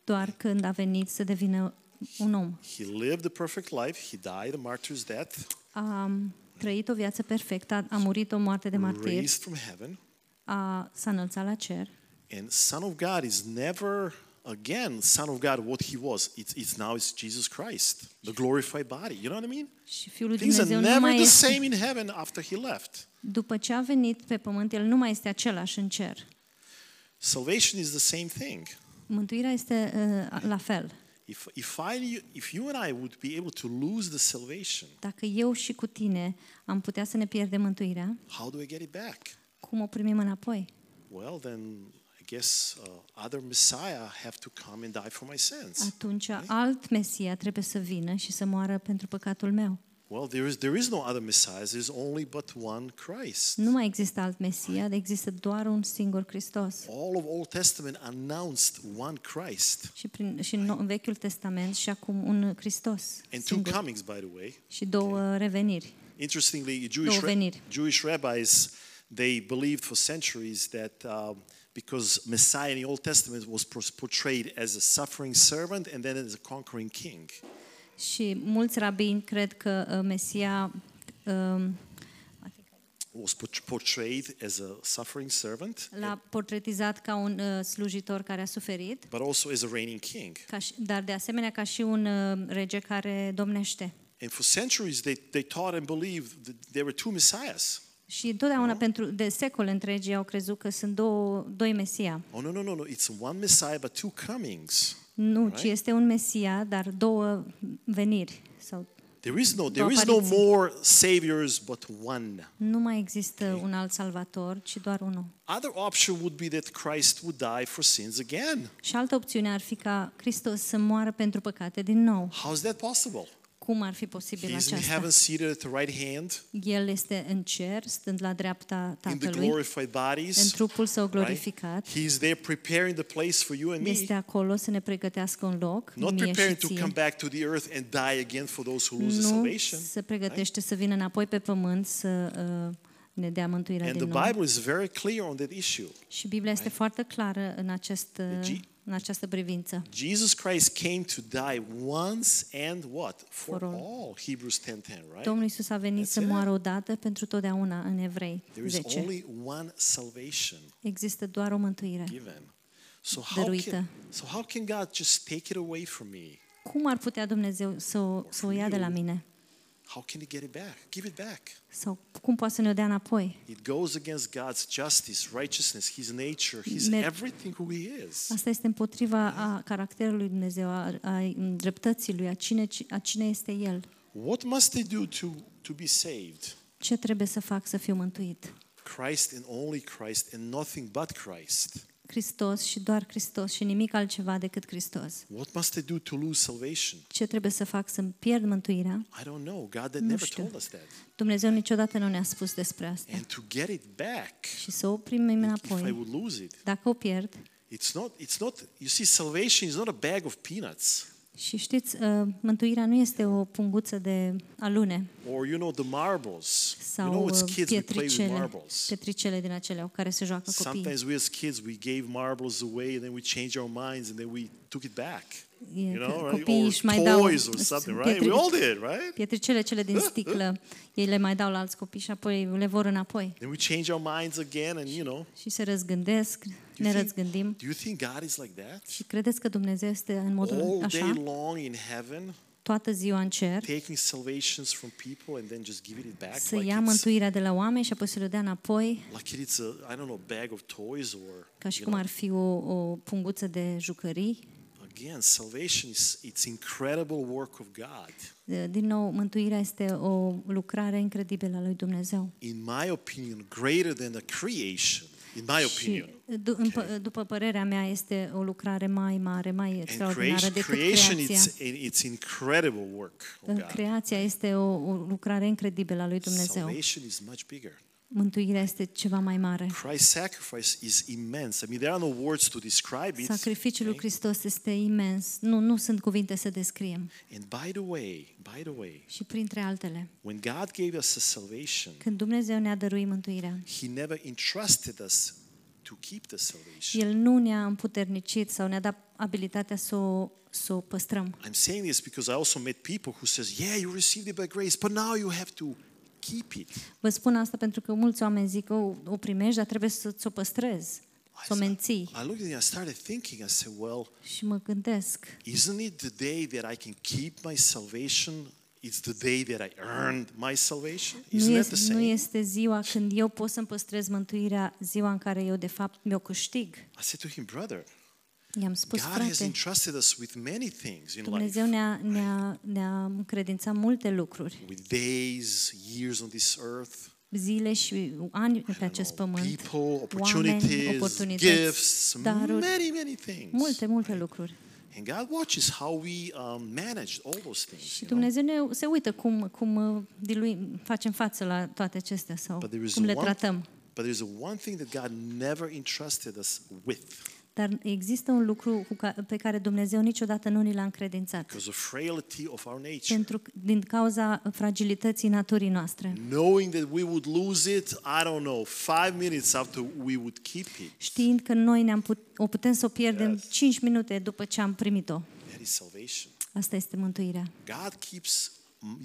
doar când a venit să devină un om. He lived the perfect life. He died a martyr's death, A trăit o viață perfectă, a, a murit o moarte de martir, raised from heaven. a, s-a înălțat la cer And Son of God is never again Son of God what he was. It's, it's now it's Jesus Christ, the glorified body. You know what I mean? și Fiul lui Things are Dumnezeu nu never mai the este... same in heaven after he left. După ce a venit pe pământ, el nu mai este același în cer. Salvation is the same thing. Mântuirea este uh, la fel. If, if, I, if you and I would be able to lose the salvation, Dacă eu și cu tine am putea să ne pierdem mântuirea, how do I get it back? cum o primim înapoi? Well, then I guess uh, other Messiah have to come and die for my sins. Atunci alt Mesia trebuie să vină și să moară pentru păcatul meu. Well, there is, there is no other Messiah. There's only but one Christ. Nu mai există alt Mesia, există doar un singur Hristos. All of Old Testament announced one Christ. Și, prin, și în, Vechiul Testament și acum un Hristos And two comings, by the way. Și două reveniri. Interestingly, Jewish. Jewish rabbis, they believed for centuries that uh, because Messiah in the Old Testament was portrayed as a suffering servant and then as a conquering king. Și mulți rabini cred că uh, Mesia um, Was port- portrayed as a suffering servant, l-a portretizat ca un uh, slujitor care a suferit, but also as a reigning king. ca și, dar de asemenea ca și un uh, rege care domnește. And for centuries, they, they taught and believed that there were two messiahs. Și întotdeauna pentru de secole întregi au crezut că sunt două, doi Mesia. Oh, no, no, no, no. It's one Messiah, but two comings. Nu, ci Right. este un Mesia, dar două veniri. Sau There is no, Două there is no apariții. more saviors, but one. nu mai există un alt salvator, ci doar unul. Other option would be that Christ would die for sins again. Și altă opțiune ar fi ca Hristos să moară pentru păcate din nou. How is that possible? Cum ar fi posibil He's in aceasta? heaven seated at the right hand El este în cer, stând la dreapta in the Tatălui, glorified în bodies. trupul său Right? glorificat. He's there preparing the place for you and Este me. acolo să ne pregătească un loc, Not mie și preparing to ție. come back to the earth and die again for those who lose the Nu salvation. se pregătește să vină înapoi pe pământ să uh, ne dea mântuirea And din the nou. Bible is very clear on that issue. Și Biblia este foarte clară în, acest, uh, Ge- în această privință. Jesus Christ came to die once and what? For, For all. all. Hebrews 10:10, right? Domnul Isus a venit That's să it. moară odată pentru totdeauna în Evrei There is 10. only one salvation Există doar o mântuire. given. So how Dăruită. can, so how can God just take it away from me? Cum ar putea Dumnezeu să o, să o ia de la mine? How can he get it back? Give it back. Sau cum poate să ne o dea înapoi? It goes against God's justice, righteousness, his nature, his Mer- everything who he is. Asta este împotriva a caracterului lui Dumnezeu, a, a dreptății lui, a cine, a cine este El. What must I do to, to be saved? Ce trebuie să fac să fiu mântuit? Christ and only Christ and nothing but Christ. Hristos și doar Hristos și nimic altceva decât Hristos. What must I do to lose salvation? Ce trebuie să fac să-mi pierd mântuirea? I don't know. God that Nu never știu. told us that. Dumnezeu niciodată nu ne-a spus despre asta. And to get it back, Și să o primim if I înapoi. would lose it, Dacă o pierd, it's not, it's not, you see, salvation is not a bag of peanuts și știți, uh, mântuirea nu este o punguță de alune or, you know, the marbles. sau you know, it's uh, kids, we play with pietricele, marbles. pietricele din acelea cu care se joacă copiii. Sometimes we as kids, we gave marbles away and then we changed our minds and then we took it back. E You că know, right? copiii Or își mai dau toys or something, right? We all did, right? pietricele cele din sticlă, ei le mai dau la alți copii și apoi le vor înapoi. Then we change our minds again and, you know, Și se răzgândesc, do ne you, răzgândim. think, do you think God is like that? Și credeți că Dumnezeu este în modul All day așa, long in heaven, toată ziua în cer, taking salvations from people and then just giving it back să like ia it's, mântuirea de la oameni și apoi să le dea înapoi, like it's a, I don't know, bag of toys or, ca și you cum know, ar fi o, o punguță de jucării. Again, salvation is, it's incredible work of God. Din nou, mântuirea este o lucrare incredibilă a lui Dumnezeu. In my opinion, greater than the creation, in my Și opinion. du- în pă- după părerea mea este o lucrare mai mare, mai And extraordinară creation, decât creation creația. it's, it's incredible work of God. Creația este o, o lucrare incredibilă a lui Dumnezeu. Salvation is much bigger. Mântuirea este ceva mai mare. Christ's sacrifice is immense. I mean, there are no words to describe it. Sacrificiul lui okay? Hristos este imens. Nu, nu sunt cuvinte să descriem. And by the way, by the way, Și printre altele, when God gave us a salvation, când Dumnezeu ne-a dăruit mântuirea, He never entrusted us to keep the salvation. El nu ne-a împuternicit sau ne-a dat abilitatea să o, să o păstrăm. I'm saying this because I also met people who says, "Yeah, you received it by grace, but now you have to keep it." Vă spun asta pentru că mulți oameni zic că o, o primești, dar trebuie să ți-o păstrezi, să o menții. I looked at it, I started thinking, I said, "Well, Și mă gândesc, isn't it the day that I can keep my salvation? It's the day that I earned my salvation. Isn't nu that the este, nu same?" este ziua când eu pot să-mi păstrez mântuirea, ziua în care eu de fapt mi-o câștig. I said to him, "Brother, I-am spus, God has frate, entrusted us with many things in Dumnezeu life, ne-a, ne-a, ne-a încredințat multe lucruri, with days, years on this earth." zile și ani pe acest know, pământ, people, oameni, opportunities, oportunități, gifts, daruri, many, many things. multe, multe lucruri. And God watches how we um, manage all those things. Și you know? Dumnezeu ne, se uită cum, cum uh, diluim, facem față la toate acestea sau But there is cum le one- tratăm. But there's one thing that God never entrusted us with Dar există un lucru cu ca, pe care Dumnezeu niciodată nu ni l-a încredințat. because of frailty of our nature. Pentru, că- din cauza fragilității naturii noastre. Knowing that we would lose it, I don't know, five minutes after we would keep it. Știind că noi ne-am put, o putem să o pierdem 5 minute după ce am primit-o. That is salvation. Asta este mântuirea. God keeps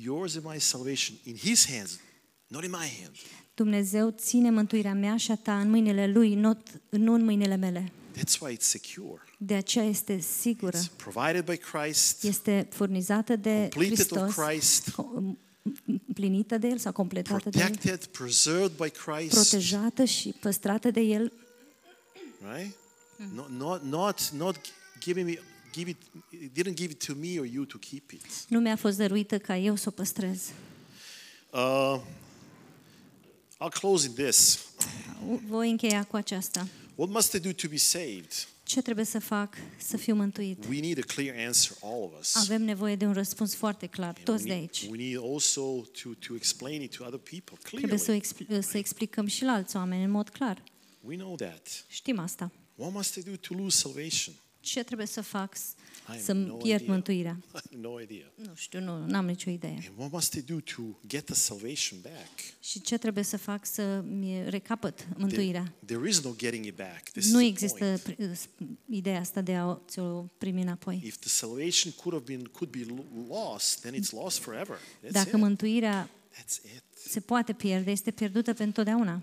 yours and my salvation in His hands, not in my hand. Dumnezeu ține mântuirea mea și a ta în mâinile Lui, not, nu în mâinile mele. That's why it's secure. De aceea este sigură. It's provided by Christ, Este furnizată de completed of Hristos, Christ, co- împlinită de El sau completată de El, protected, preserved by Christ. protejată și păstrată de El, right? Not, not, not, not giving me, give it, it didn't give it to me or you to keep it. nu mi-a fost dăruită ca eu să o păstrez. Uh, I'll close in this. Voi încheia cu aceasta. What must I do to be saved? Ce trebuie să fac să fiu mântuit? We need a clear answer, all of us. Avem nevoie de un răspuns foarte clar, And toți we de need, aici. we need also to, to explain it to other people Trebuie să, o clearly. expl- să explicăm și la alți oameni în mod clar. We know that. Știm asta. What must I do to lose salvation? Ce trebuie să fac s- have să-mi no pierd idea. mântuirea? I have no idea. Nu știu, nu am nicio idee. And what must I do to get the salvation back? Și ce trebuie să fac să-mi recapăt mântuirea? There, there is no getting it back. This Nu is the există point. pr- s- ideea asta de a ți-o primi înapoi. If the salvation could have been could be lo- lost, then it's lost forever. That's Dacă it. mântuirea That's it. se poate pierde, este pierdută pentru totdeauna.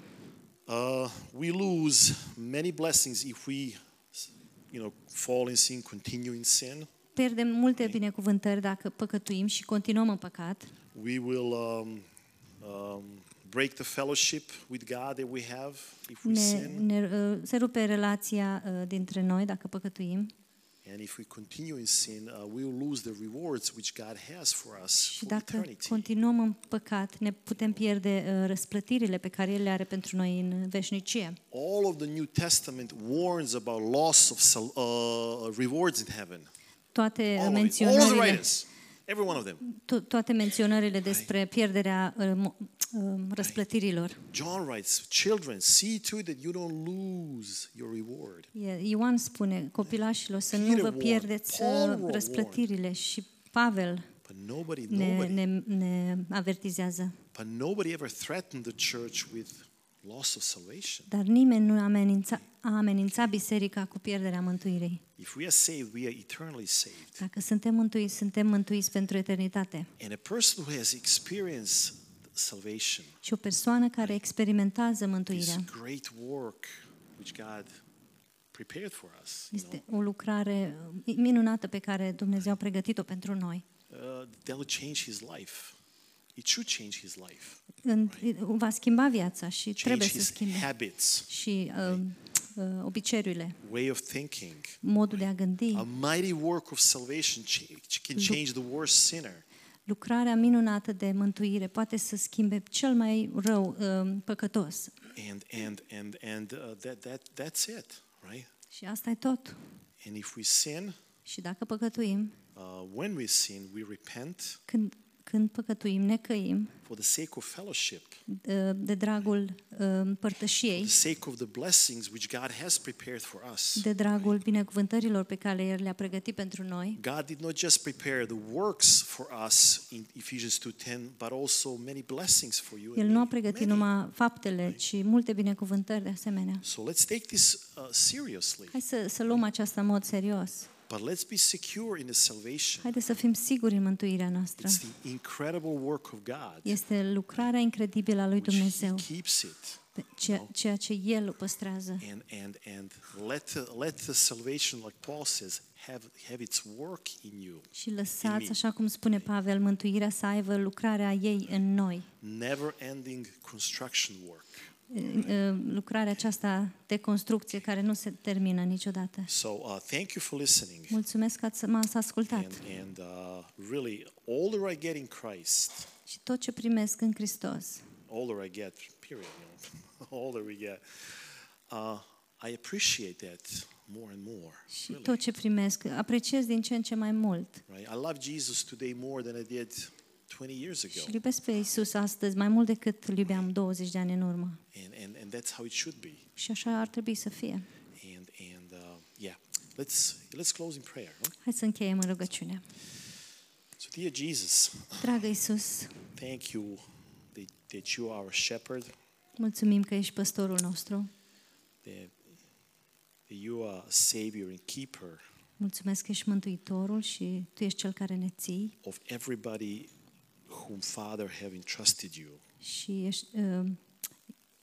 Uh, we lose many blessings if we, you know, fall in sin, continue in sin. Pierdem multe binecuvântări dacă păcătuim și continuăm în păcat. We will um, um, break the fellowship with God that we have if we Ne, sin. ne, uh, se rupe relația uh, dintre noi dacă păcătuim And if we continue in sin, uh, we will lose the rewards which God has for us și for dacă eternity. continuăm în păcat, ne putem pierde uh, răsplătirile pe care El le are pentru noi în veșnicie. All of the New Testament warns about loss of sal- uh, rewards in heaven. Toate All of, it. All of the menționările, writers, every one of them. to- toate menționările despre pierderea uh, mo- uh, răsplătirilor. John writes, Children, see to it that you don't lose your reward. E- Ioan spune copilașilor să nu Peter vă warned, pierdeți Paul uh, warned. răsplătirile și Pavel But nobody, ne, nobody, ne, ne avertizează. but nobody ever threatened the church with loss of salvation. Dar nimeni nu amenința, a amenințat biserica cu pierderea mântuirii. If we are saved, we are eternally saved. Dacă suntem mântuiți, suntem mântuiți pentru eternitate. And a person who has experienced salvation, Și o persoană care experimentează this mântuirea great work which God prepared for us, you know, este o lucrare minunată pe care Dumnezeu a pregătit-o pentru noi. uh, that will change his life. It should change his life, În, va schimba viața și change trebuie să his schimbe habits, și uh, uh, obiceiurile, way of thinking. modul de a gândi. A mighty work of salvation ch- can change the worst sinner. Lucrarea minunată de mântuire poate să schimbe cel mai rău uh, păcătos. And and and and uh, that that that's it, right? Și asta e tot. And if we sin, Și dacă păcătuim, uh, when we sin, we repent, când, când păcătuim, ne căim for the sake of fellowship, uh, de dragul uh, for părtășiei, the sake of the blessings which God has prepared for us. de dragul binecuvântărilor pe care El le-a pregătit pentru noi. God did not just prepare the works for us in Ephesians 2:10, but also many blessings for you. El and nu a me. pregătit Many. numai faptele, ci multe binecuvântări de asemenea. So let's take this uh, seriously, Hai să, să luăm aceasta în mod serios. But let's be secure in the salvation. Haideți să fim siguri în mântuirea noastră. It's the incredible work of God. Este lucrarea incredibilă a lui which He Dumnezeu, keeps it. pe ceea, ceea ce El o păstrează. And and and let the let the salvation, like Paul says, have have its work in you. Și lăsați, me. așa cum spune Pavel, mântuirea să aibă lucrarea ei în noi. Never ending construction work. Lucrarea aceasta de construcție care nu se termină niciodată. So uh, thank you for listening. Mulțumesc că ați- m-ați ascultat. And, and uh, really, all that I get in Christ, Și tot ce primesc în Hristos, all that I get, period, you know, all that we get, uh, I appreciate that more and more. și Really, tot ce primesc, apreciez din ce în ce mai mult. right? I love Jesus today more than I did 20 years Și ago, îl iubesc pe Isus astăzi mai mult decât îl iubeam 20 de ani în urmă. and, and, and that's how it should be. Și așa ar trebui să fie. And and uh, yeah, let's let's close in prayer. Huh? Hai să încheiem în rugăciune. So, dear Jesus, Dragă Isus, thank you that, that you are our shepherd, mulțumim că ești păstorul nostru. that, that you are a savior and keeper Mulțumesc că ești mântuitorul și tu ești cel care ne ții of everybody whom Father have entrusted you. și ești, uh,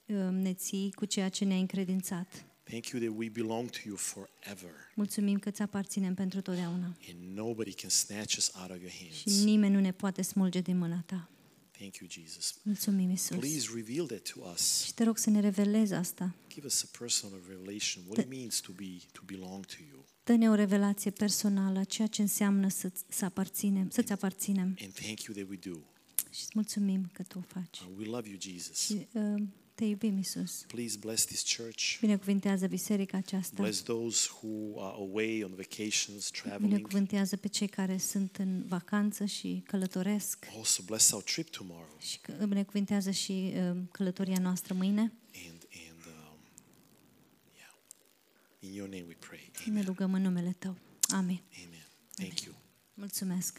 uh, ne ții cu ceea ce ne-ai încredințat. Thank you that we belong to you forever, Mulțumim că ți aparținem pentru totdeauna and nobody can snatch us out of your și hands. nimeni nu ne poate smulge din mâna ta. Thank you, Jesus. Mulțumim, Isus. Please reveal that to us. Și te rog să ne revelezi asta. Give us a personal revelation what it means to be to belong to you. Dă-ne o revelație personală a ceea ce înseamnă să, să aparținem, să-ți aparținem. And thank you that we do. Și îți mulțumim că tu o faci. Uh, we love you, Jesus. Și uh, te iubim, Isus. Please bless this church. Binecuvintează biserica aceasta. Bless those who are away on vacations, traveling. Binecuvântează pe cei care sunt în vacanță și călătoresc. Also bless our trip tomorrow. Și că- binecuvintează și uh, călătoria noastră mâine. And and um, yeah, in your name we pray. Ne Amen. rugăm în numele Tău. Amin. Amen. Thank you. Mulțumesc.